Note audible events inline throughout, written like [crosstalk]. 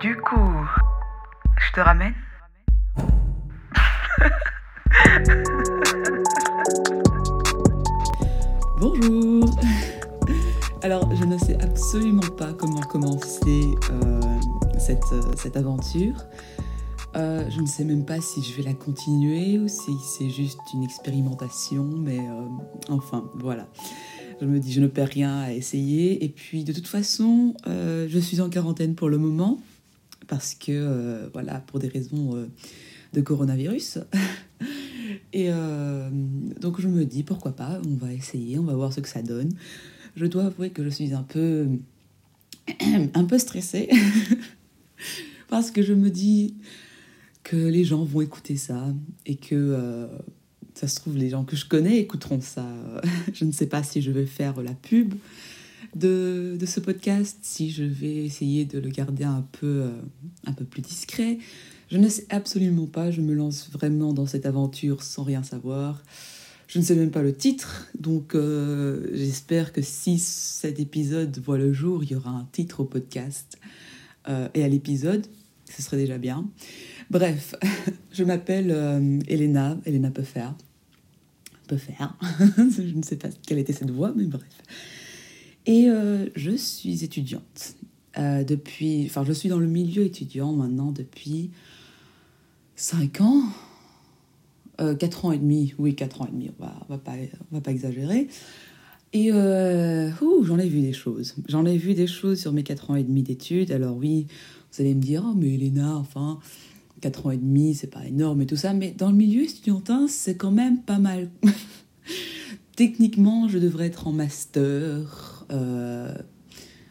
Du coup, je te ramène Bonjour Alors, je ne sais absolument pas comment commencer euh, cette, euh, cette, aventure. Euh, je ne sais même pas si je vais la continuer ou si c'est juste une expérimentation, mais enfin, voilà. Je me dis, je ne perds rien à essayer. Et puis, de toute façon, je suis en quarantaine pour le moment parce que, euh, voilà, pour des raisons euh, de coronavirus. [laughs] Et euh, donc je me dis, pourquoi pas, on va essayer, on va voir ce que ça donne. Je dois avouer que je suis un peu, [clears throat] un peu stressée [laughs] parce que je me dis que les gens vont écouter ça et que ça se trouve les gens que je connais écouteront ça. [laughs] je ne sais pas si je vais faire la pub de, ce podcast, si je vais essayer de le garder un peu, euh, un peu plus discret. Je ne sais absolument pas, je me lance vraiment dans cette aventure sans rien savoir. Je ne sais même pas le titre, donc euh, j'espère que si cet épisode voit le jour, il y aura un titre au podcast euh, et à l'épisode, ce serait déjà bien. Bref, [laughs] je m'appelle Elena, Elena peut faire. Peut faire. je ne sais pas quelle était cette voix, mais bref. Et euh, je suis étudiante. Euh, depuis, enfin, je suis dans le milieu étudiant maintenant depuis 5 ans. Euh, 4 ans et demi, oui, 4 ans et demi, on va, va, pas, on va pas exagérer. Et euh, j'en ai vu des choses. J'en ai vu des choses sur mes 4 ans et demi d'études. Alors oui, vous allez me dire, oh mais Elena, enfin, 4 ans et demi, c'est pas énorme et tout ça. Mais dans le milieu étudiantin, c'est quand même pas mal. [laughs] Techniquement, je devrais être en master,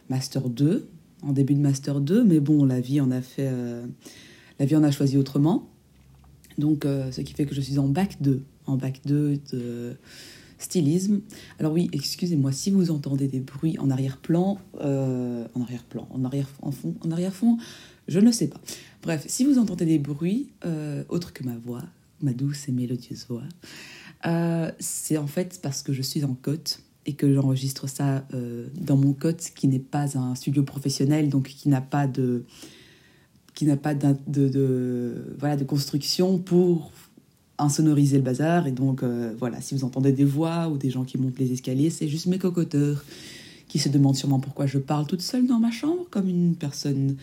master 2, en début de Master 2, mais bon, la vie en a fait... Euh, la vie en a choisi autrement. Donc, euh, ce qui fait que je suis en bac 2, en bac 2 de stylisme. Alors oui, excusez-moi, si vous entendez des bruits en arrière-plan, en arrière-plan, en arrière en fond, en arrière-fond, je ne sais pas. Bref, si vous entendez des bruits autres que ma voix, ma douce et mélodieuse voix, c'est en fait parce que je suis en côte et que j'enregistre ça euh, dans mon cote qui n'est pas un studio professionnel, donc qui n'a pas de qui n'a pas de, voilà, de construction pour insonoriser le bazar. Et donc, euh, voilà, si vous entendez des voix ou des gens qui montent les escaliers, c'est juste mes cocoteurs qui se demandent sûrement pourquoi je parle toute seule dans ma chambre, comme une personne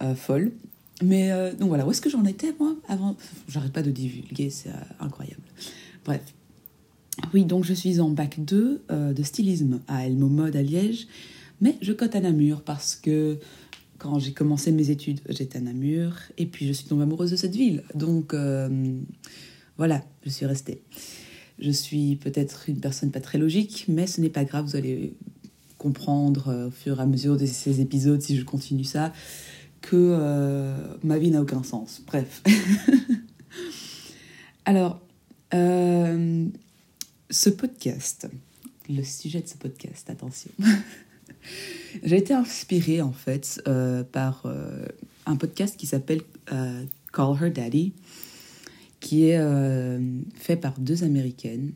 euh, folle. Mais donc voilà, où est-ce que j'en étais, moi Avant, j'arrête pas de divulguer, c'est incroyable. Bref, oui, donc je suis en bac 2 euh, de stylisme à Elmo Mode à Liège, mais je cote à Namur parce que quand j'ai commencé mes études, j'étais à Namur et puis je suis tombée amoureuse de cette ville. Donc euh, voilà, je suis restée. Je suis peut-être une personne pas très logique, mais ce n'est pas grave, vous allez comprendre euh, au fur et à mesure de ces épisodes, si je continue ça, que ma vie n'a aucun sens. Bref. [laughs] Alors, ce podcast, le sujet de ce podcast, attention. [laughs] J'ai été inspirée en fait euh, par euh, un podcast qui s'appelle euh, Call Her Daddy, qui est fait par deux américaines,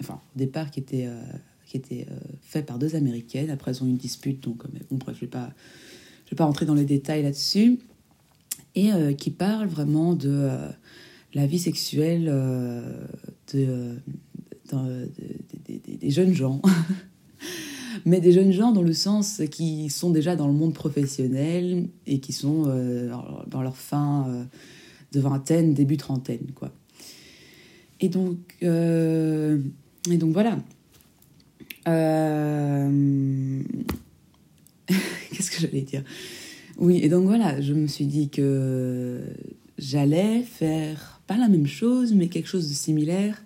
enfin au départ qui était, qui était fait par deux américaines, après elles ont eu une dispute, donc bon, bref, je ne vais, vais pas rentrer dans les détails là-dessus, et qui parle vraiment de la vie sexuelle de euh, des, jeunes gens. [laughs] Mais des jeunes gens dans le sens qui sont déjà dans le monde professionnel et qui sont euh, dans leur fin euh, de vingtaine, début trentaine, quoi. Et donc, et donc voilà. [laughs] Qu'est-ce que j'allais dire? Oui, et donc voilà, je me suis dit que j'allais faire pas la même chose, mais quelque chose de similaire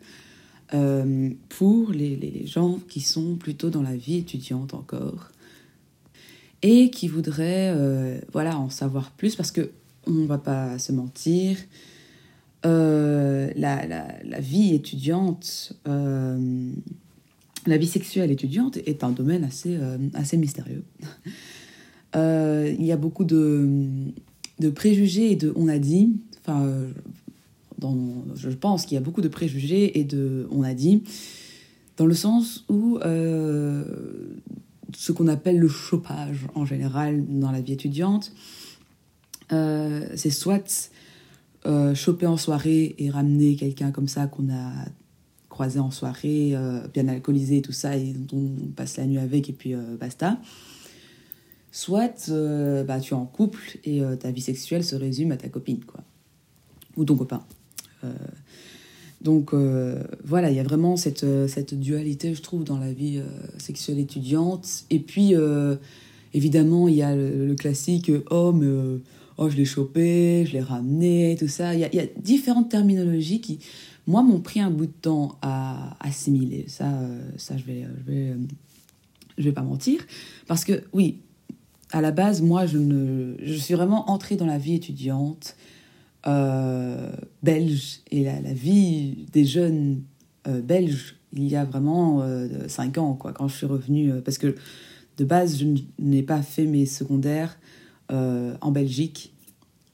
euh, pour les, gens qui sont plutôt dans la vie étudiante encore et qui voudraient euh, voilà, en savoir plus parce que on va pas se mentir, euh, la, la, la, vie étudiante, la vie sexuelle étudiante est un domaine assez, assez mystérieux. Il y a beaucoup de, de préjugés et de on a dit, enfin je pense qu'il y a beaucoup de préjugés et de, on a dit, dans le sens où euh, ce qu'on appelle le chopage en général dans la vie étudiante, c'est soit choper en soirée et ramener quelqu'un comme ça qu'on a croisé en soirée, bien alcoolisé et tout ça, et dont on passe la nuit avec et puis basta. Soit bah, tu es en couple et ta vie sexuelle se résume à ta copine, quoi. Ou ton copain. Donc euh, voilà, il y a vraiment cette, euh, cette, dualité, je trouve, dans la vie euh, sexuelle étudiante. Et puis, évidemment, il y a le, classique oh, mais, oh, je l'ai chopé, je l'ai ramené, tout ça. Il y, a, différentes terminologies qui, moi, m'ont pris un bout de temps à assimiler. Ça, ça je vais, je vais, je vais pas mentir. Parce que, oui, à la base, moi, je, je suis vraiment entrée dans la vie étudiante euh, belge et la, vie des jeunes euh, belges il y a vraiment euh, cinq ans, quoi, quand je suis revenue. parce que de base, je n'ai pas fait mes secondaires en Belgique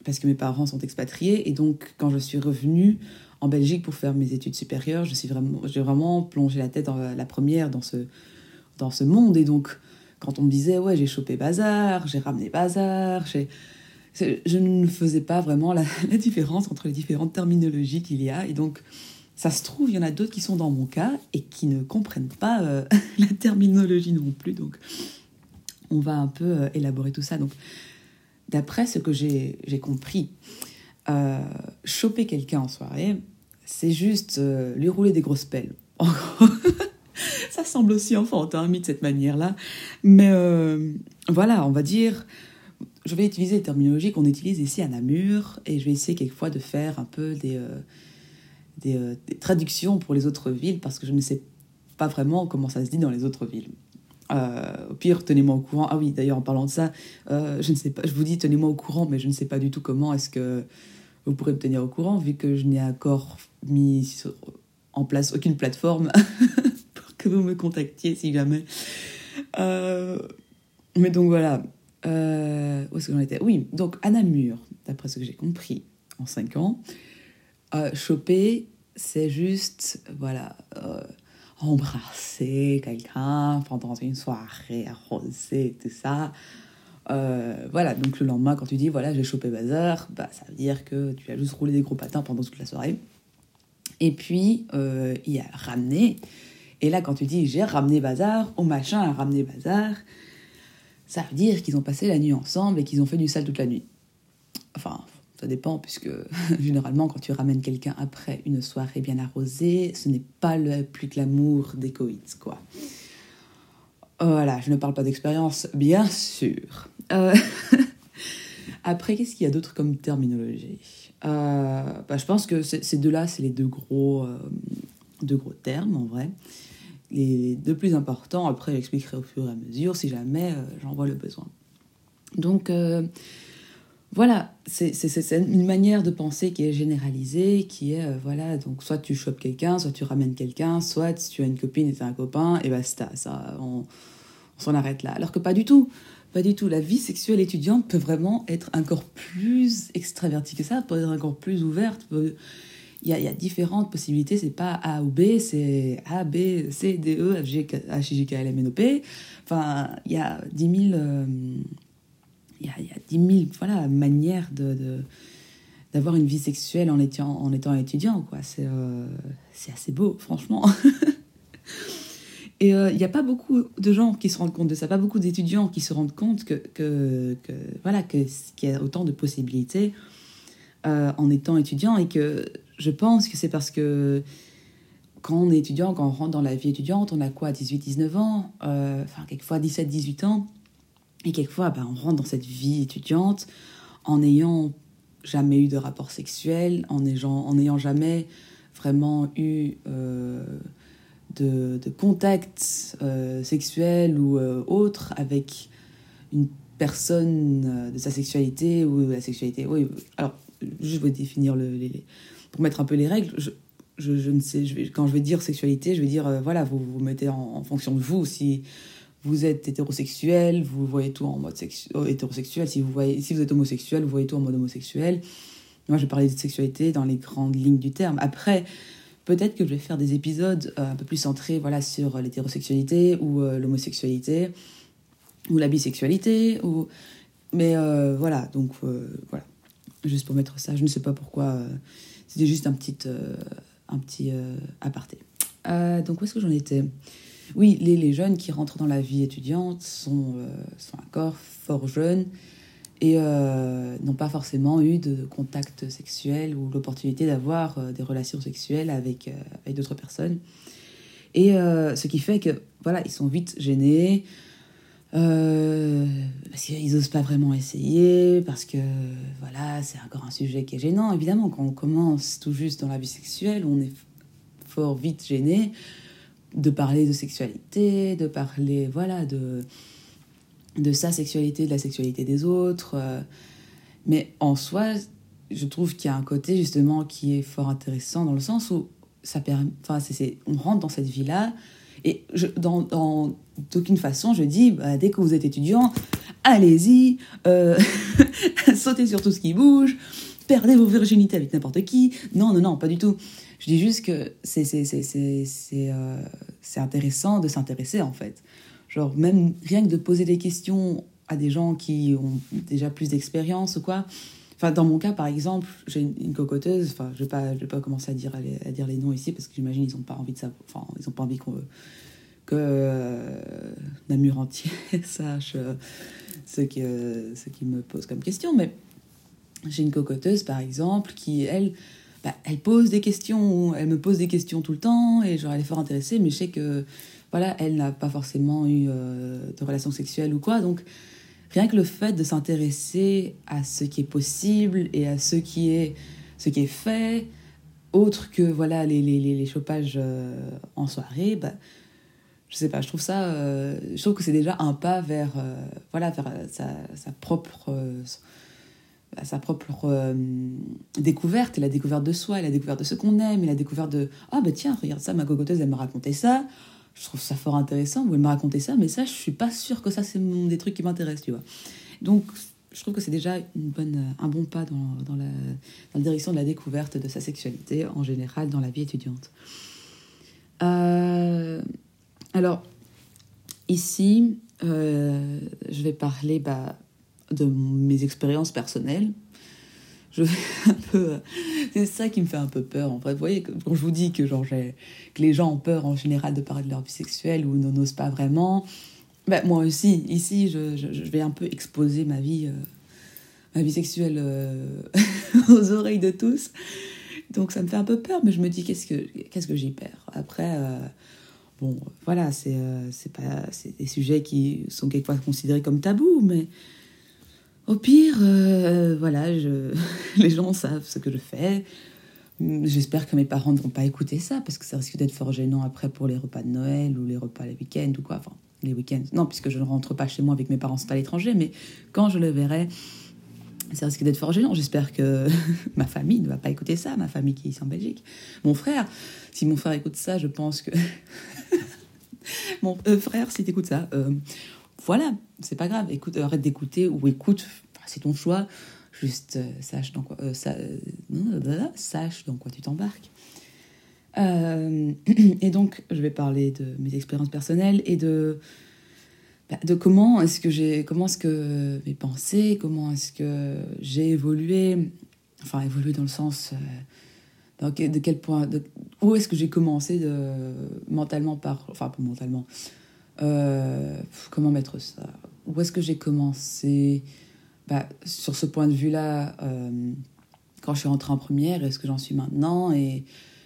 parce que mes parents sont expatriés. Et donc, quand je suis revenue en Belgique pour faire mes études supérieures, je suis vraiment, j'ai vraiment plongé la tête dans la première dans ce, dans ce monde. Et donc, quand on me disait, ouais, j'ai chopé bazar, j'ai ramené bazar, j'ai je ne faisais pas vraiment [laughs] la, différence entre les différentes terminologies qu'il y a. Et donc, ça se trouve, il y en a d'autres qui sont dans mon cas et qui ne comprennent pas euh, [laughs] la terminologie non plus. Donc, on va un peu euh, élaborer tout ça. Donc, d'après ce que j'ai compris, euh, choper quelqu'un en soirée, c'est juste lui rouler des grosses pelles. [laughs] ça semble aussi enfantin, mis de cette manière-là. Mais voilà, on va dire je vais utiliser les terminologies qu'on utilise ici à Namur et je vais essayer quelquefois de faire un peu des, euh, euh, des, traductions pour les autres villes parce que je ne sais pas vraiment comment ça se dit dans les autres villes. Euh, au pire, tenez-moi au courant. Ah oui, d'ailleurs, en parlant de ça, je ne sais pas. Je vous dis tenez-moi au courant, mais je ne sais pas du tout comment est-ce que vous pourrez me tenir au courant vu que je n'ai encore mis en place aucune plateforme [laughs] pour que vous me contactiez si jamais. mais donc voilà, euh, où est-ce que j'en étais Oui, donc à Namur, d'après ce que j'ai compris en 5 ans, choper, c'est juste, voilà, euh, embrasser quelqu'un pendant une soirée arrosée, tout ça. Euh, voilà, donc le lendemain, quand tu dis, voilà, j'ai chopé bazar, bah, ça veut dire que tu as juste roulé des gros patins pendant toute la soirée. Et puis, il y a ramener. Et là, quand tu dis, j'ai ramené bazar, au machin a ramené bazar, ça veut dire qu'ils ont passé la nuit ensemble et qu'ils ont fait du sale toute la nuit. Enfin, ça dépend, puisque [laughs] généralement, quand tu ramènes quelqu'un après une soirée bien arrosée, ce n'est pas le plus glamour des coïts, quoi. Voilà, je ne parle pas d'expérience, bien sûr. Euh, [laughs] après, qu'est-ce qu'il y a d'autre comme terminologie? Euh, bah, Je pense que ces deux-là, c'est les deux gros, euh, deux gros termes, en vrai les deux plus importants. Après, j'expliquerai au fur et à mesure si jamais euh, j'en vois le besoin. Donc, euh, voilà, c'est une manière de penser qui est généralisée, qui est, euh, voilà, donc soit tu chopes quelqu'un, soit tu ramènes quelqu'un, soit tu as une copine et as un copain, et basta, ça, on, on s'en arrête là. Alors que pas du tout. Pas du tout. La vie sexuelle étudiante peut vraiment être encore plus extravertie que ça, peut être encore plus ouverte. Il y, a, différentes possibilités. C'est pas A ou B, c'est A, B, C, D, E, F, G, H, I, J, K, L, M, N, O, P. Enfin, il y a 10 000, euh, il, y a, y a 10 000 voilà, manières de, d'avoir une vie sexuelle en étant, en étant étudiant. Quoi. C'est, euh, assez beau, franchement. [laughs] Et euh, il n'y a pas beaucoup de gens qui se rendent compte de ça, pas beaucoup d'étudiants qui se rendent compte que, que, que voilà, qu'il y a autant de possibilités en étant étudiant et que je pense que c'est parce que quand on est étudiant, quand on rentre dans la vie étudiante, on a quoi, 18-19 ans, euh, enfin quelquefois 17-18 ans, et quelquefois ben, on rentre dans cette vie étudiante en n'ayant jamais eu de rapport sexuel, en n'ayant, jamais vraiment eu euh, de, de, contact euh, sexuel ou autre avec une personne de sa sexualité ou de la sexualité. Oui, alors, je vais définir le, les, pour mettre un peu les règles, je, je, ne sais, je quand je vais dire sexualité, je vais dire, euh, voilà, vous vous mettez en, fonction de vous. Si vous êtes hétérosexuel, vous voyez tout en mode euh, hétérosexuel. Si vous, voyez, si vous êtes homosexuel, vous voyez tout en mode homosexuel. Moi, je parler de sexualité dans les grandes lignes du terme. Après, peut-être que je vais faire des épisodes euh, un peu plus centrés voilà, sur l'hétérosexualité ou l'homosexualité ou la bisexualité ou Mais voilà, donc voilà. Juste pour mettre ça, je ne sais pas pourquoi. C'était juste un petit, un petit aparté. donc où est-ce que j'en étais? Oui, les, les, jeunes qui rentrent dans la vie étudiante sont, sont encore fort jeunes et n'ont pas forcément eu de contact sexuel ou l'opportunité d'avoir des relations sexuelles avec, avec d'autres personnes. Et euh, ce qui fait que, voilà, ils sont vite gênés. Euh, parce qu'ils n'osent pas vraiment essayer, parce que voilà, c'est encore un sujet qui est gênant. Évidemment, quand on commence tout juste dans la vie sexuelle, on est fort vite gêné de parler de sexualité, de parler voilà de de sa sexualité, de la sexualité des autres. Euh. Mais en soi, je trouve qu'il y a un côté justement qui est fort intéressant dans le sens où ça permet, enfin, on rentre dans cette vie-là. Et dans, dans, d'aucune façon, je dis, bah, dès que vous êtes étudiant, allez-y, euh, [laughs] sautez sur tout ce qui bouge, perdez vos virginités avec n'importe qui. Non, non, non, pas du tout. Je dis juste que c'est, euh, c'est intéressant de s'intéresser, en fait. Genre, même rien que de poser des questions à des gens qui ont déjà plus d'expérience ou quoi, Enfin, dans mon cas, par exemple, j'ai une, cocoteuse. Enfin, je vais pas, je vais pas commencer à dire, à, dire les noms ici parce que j'imagine ils ont pas envie de savoir. Enfin, ils ont pas envie qu'on que euh, Namur entier [laughs] sache euh, ce qui, ce qui me pose comme question. Mais j'ai une cocoteuse, par exemple, qui elle, bah, elle pose des questions. Elle me pose des questions tout le temps et genre elle est fort intéressée. Mais je sais que voilà, elle n'a pas forcément eu euh, de relation sexuelle ou quoi, donc rien que le fait de s'intéresser à ce qui est possible et à ce qui est, ce qui est fait, autre que voilà les, les, les chopages euh, en soirée, bah, je sais pas, je trouve ça, euh, je trouve que c'est déjà un pas vers, euh, voilà, vers sa, sa propre, sa propre découverte, la découverte de soi, la découverte de ce qu'on aime, et la découverte de, ah bah tiens, regarde ça, ma cocoteuse, elle m'a raconté ça, je trouve ça fort intéressant, vous me raconter ça, mais ça, je suis pas sûre que ça, c'est des trucs qui m'intéressent, tu vois. Donc, je trouve que c'est déjà une bonne, un bon pas dans, dans, la, direction de la découverte de sa sexualité en général dans la vie étudiante. Euh, alors, ici, euh, je vais parler bah, de mes expériences personnelles je [laughs] un peu c'est ça qui me fait un peu peur en fait vous voyez quand je vous dis que genre les gens ont peur en général de parler de leur vie sexuelle ou n'osent pas vraiment ben, moi aussi ici je, je, vais un peu exposer ma vie euh, ma vie sexuelle euh, [laughs] aux oreilles de tous. Donc ça me fait un peu peur mais je me dis qu'est-ce que qu'est-ce que j'y perds après euh, bon voilà c'est c'est pas c'est des sujets qui sont quelquefois considérés comme tabous mais au pire, euh, voilà, je... [laughs] les gens savent ce que je fais. J'espère que mes parents ne vont pas écouter ça parce que ça risque d'être fort gênant après pour les repas de Noël ou les repas les week-ends ou quoi. Enfin, les week-ends. Non, puisque je ne rentre pas chez moi avec mes parents, c'est pas l'étranger, mais quand je le verrai, ça risque d'être fort gênant. J'espère que [laughs] ma famille ne va pas écouter ça, ma famille qui est en Belgique. Mon frère, si mon frère écoute ça, je pense que. [laughs] mon euh, frère, si tu écoutes ça, euh, voilà, c'est pas grave. Écoute, arrête d'écouter ou écoute, c'est ton choix. Juste euh, sache dans quoi, euh, euh, sache dans quoi tu t'embarques. [clears throat] et donc, je vais parler de mes expériences personnelles et de bah, de comment est-ce que j'ai comment est-ce que mes pensées, comment est-ce que j'ai évolué, enfin évolué dans le sens de quel point, où est-ce que j'ai commencé de mentalement par, enfin pas mentalement, comment mettre ça? Où est-ce que j'ai commencé? Bah, sur ce point de vue-là, euh, quand je suis rentrée en première, est-ce que j'en suis maintenant? Et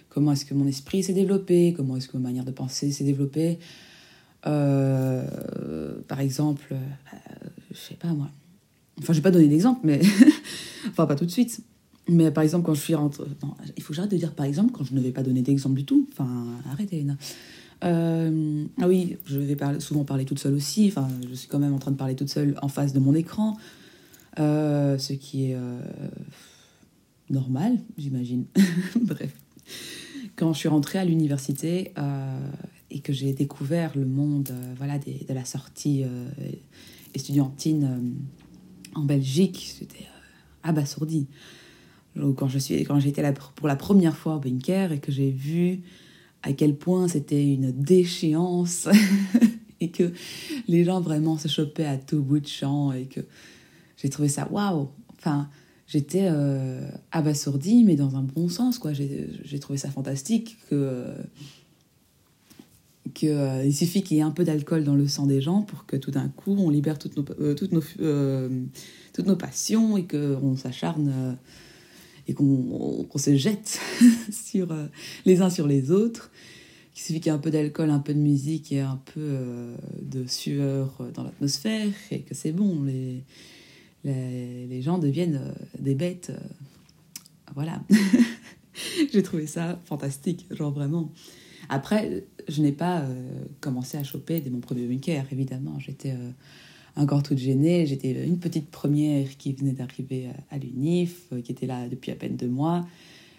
comment est-ce que mon esprit s'est développé? Comment est-ce que ma manière de penser s'est développée? Euh, Par exemple, euh, je sais pas moi. Enfin, je vais pas donner d'exemple, mais. [laughs] enfin, pas tout de suite. Mais par exemple, quand je suis rentrée. il faut que j'arrête de dire par exemple quand je ne vais pas donner d'exemple du tout. Enfin, arrêtez, euh, ah oui, je vais souvent parler toute seule aussi. Enfin, je suis quand même en train de parler toute seule en face de mon écran. Euh, ce qui est euh, normal, j'imagine. [laughs] Bref. Quand je suis rentrée à l'université et que j'ai découvert le monde voilà, de la sortie estudiantine en Belgique, c'était abasourdi. Quand je suis, quand là pour la première fois au Bunker et que j'ai vu à quel point c'était une déchéance [laughs] et que les gens vraiment se chopaient à tout bout de champ et que j'ai trouvé ça waouh. Enfin, j'étais abasourdie, mais dans un bon sens, quoi. J'ai trouvé ça fantastique que qu'il il suffit qu'il y ait un peu d'alcool dans le sang des gens pour que tout d'un coup on libère toutes nos, toutes nos, toutes nos passions et qu'on s'acharne et qu'on se jette [laughs] sur les uns sur les autres. Il suffit qu'il y ait un peu d'alcool, un peu de musique et un peu de sueur dans l'atmosphère et que c'est bon. Les, les, gens deviennent des bêtes. voilà. [laughs] J'ai trouvé ça fantastique, genre vraiment. Après, je n'ai pas commencé à choper dès mon premier week-end, évidemment. J'étais encore toute gênée. J'étais une petite première qui venait d'arriver à l'UNIF, qui était là depuis à peine deux mois.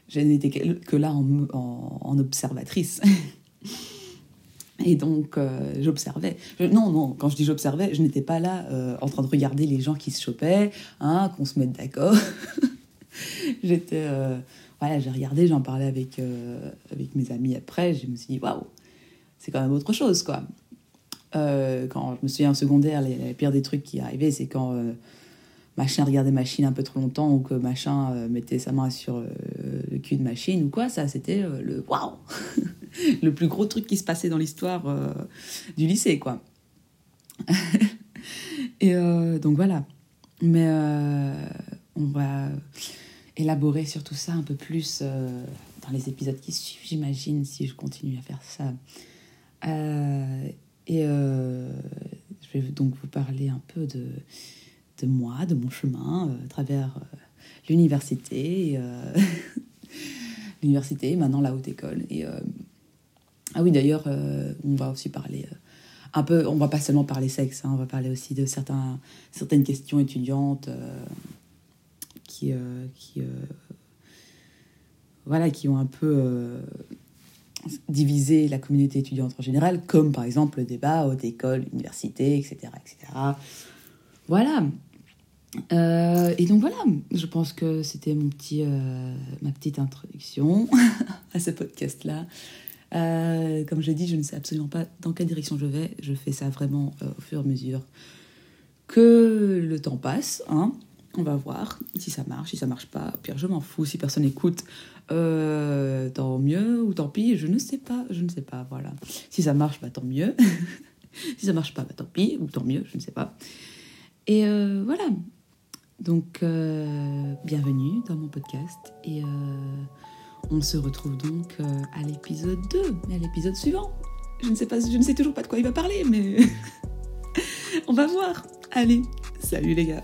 Je n'étais que là en, observatrice. [laughs] Et donc, j'observais. Non, non, quand je dis j'observais, je n'étais pas là en train de regarder les gens qui se chopaient, hein, qu'on se mette d'accord. [laughs] J'étais. voilà, j'ai regardé, j'en parlais avec, avec mes amis après. Je me suis dit, waouh, c'est quand même autre chose, quoi. Euh, quand je me souviens en secondaire, les, pire des trucs qui arrivaient, c'est quand euh, machin regardait machine un peu trop longtemps ou que machin euh, mettait sa main sur le cul de machine ou quoi. Ça, c'était le waouh [laughs] Le plus gros truc qui se passait dans l'histoire du lycée, quoi. [laughs] Et donc voilà. Mais on va élaborer sur tout ça un peu plus dans les épisodes qui suivent, j'imagine, si je continue à faire ça. Et euh, je vais donc vous parler un peu de, de moi, de mon chemin euh, à travers euh, l'université, [laughs] l'université, maintenant la haute école. Et, ah oui, d'ailleurs, on va aussi parler un peu, on va pas seulement parler sexe, hein, on va parler aussi de certaines questions étudiantes qui, qui, voilà, qui ont un peu diviser la communauté étudiante en général, comme par exemple le débat haute école, université, etc. etc. Voilà. Euh, et donc voilà, je pense que c'était mon petit, euh, ma petite introduction [laughs] à ce podcast-là. Euh, comme je dit, je ne sais absolument pas dans quelle direction je vais. Je fais ça vraiment au fur et à mesure que le temps passe. Hein. On va voir si ça marche, si ça marche pas. Au pire, je m'en fous. Si personne écoute, euh, tant mieux ou tant pis. Je ne sais pas, je ne sais pas. Voilà. Si ça marche, bah tant mieux. [laughs] si ça marche pas, bah tant pis ou tant mieux, je ne sais pas. Et euh, voilà. Donc, euh, bienvenue dans mon podcast. Et on se retrouve donc à l'épisode 2, à l'épisode suivant. Je ne sais pas, je ne sais toujours pas de quoi il va parler, mais [laughs] on va voir. Allez, salut les gars.